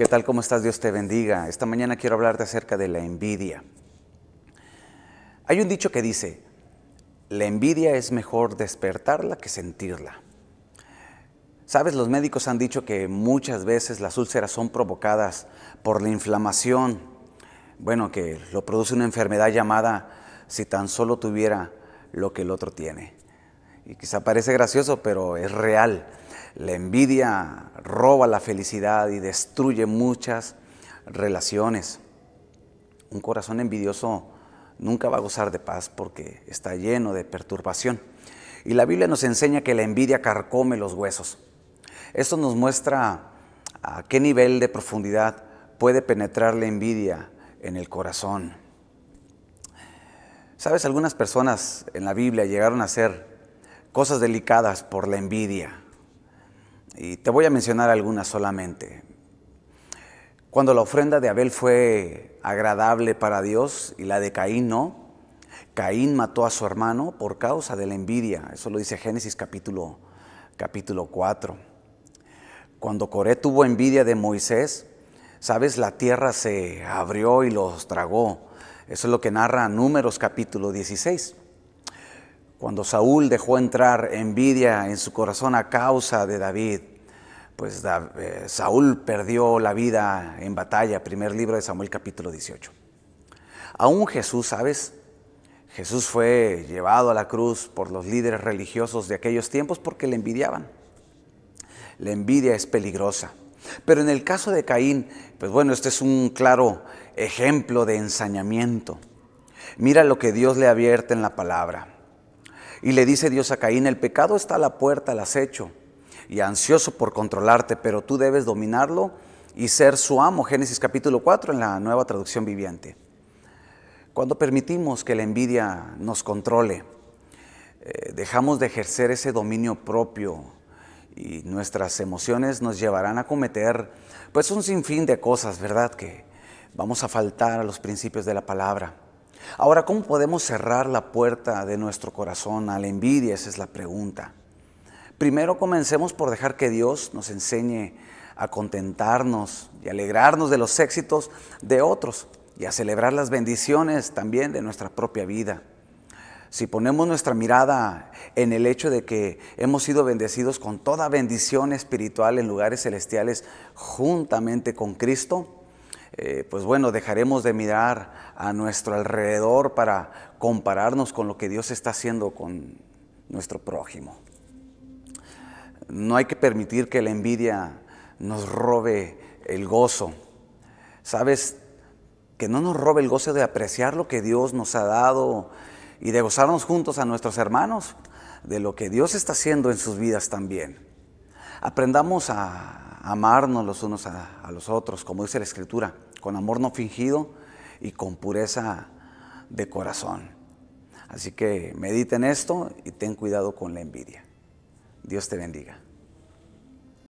¿Qué tal? ¿Cómo estás? Dios te bendiga. Esta mañana quiero hablarte acerca de la envidia. Hay un dicho que dice, la envidia es mejor despertarla que sentirla. Sabes, los médicos han dicho que muchas veces las úlceras son provocadas por la inflamación, bueno, que lo produce una enfermedad llamada si tan solo tuviera lo que el otro tiene. Y quizá parece gracioso, pero es real. La envidia roba la felicidad y destruye muchas relaciones. Un corazón envidioso nunca va a gozar de paz porque está lleno de perturbación. Y la Biblia nos enseña que la envidia carcome los huesos. Esto nos muestra a qué nivel de profundidad puede penetrar la envidia en el corazón. Sabes, algunas personas en la Biblia llegaron a hacer cosas delicadas por la envidia. Y te voy a mencionar algunas solamente. Cuando la ofrenda de Abel fue agradable para Dios y la de Caín no, Caín mató a su hermano por causa de la envidia. Eso lo dice Génesis capítulo, capítulo 4. Cuando Coré tuvo envidia de Moisés, sabes, la tierra se abrió y los tragó. Eso es lo que narra Números capítulo 16. Cuando Saúl dejó entrar envidia en su corazón a causa de David, pues eh, Saúl perdió la vida en batalla, primer libro de Samuel capítulo 18. Aún Jesús, ¿sabes? Jesús fue llevado a la cruz por los líderes religiosos de aquellos tiempos porque le envidiaban. La envidia es peligrosa. Pero en el caso de Caín, pues bueno, este es un claro ejemplo de ensañamiento. Mira lo que Dios le advierte en la palabra. Y le dice Dios a Caín, el pecado está a la puerta, al acecho, y ansioso por controlarte, pero tú debes dominarlo y ser su amo. Génesis capítulo 4 en la nueva traducción viviente. Cuando permitimos que la envidia nos controle, eh, dejamos de ejercer ese dominio propio y nuestras emociones nos llevarán a cometer pues un sinfín de cosas, ¿verdad? Que vamos a faltar a los principios de la palabra. Ahora, ¿cómo podemos cerrar la puerta de nuestro corazón a la envidia? Esa es la pregunta. Primero comencemos por dejar que Dios nos enseñe a contentarnos y alegrarnos de los éxitos de otros y a celebrar las bendiciones también de nuestra propia vida. Si ponemos nuestra mirada en el hecho de que hemos sido bendecidos con toda bendición espiritual en lugares celestiales juntamente con Cristo, eh, pues bueno, dejaremos de mirar a nuestro alrededor para compararnos con lo que Dios está haciendo con nuestro prójimo. No hay que permitir que la envidia nos robe el gozo. ¿Sabes? Que no nos robe el gozo de apreciar lo que Dios nos ha dado y de gozarnos juntos a nuestros hermanos de lo que Dios está haciendo en sus vidas también. Aprendamos a amarnos los unos a, los otros, como dice la Escritura, con amor no fingido y con pureza de corazón. Así que mediten esto y ten cuidado con la envidia. Dios te bendiga.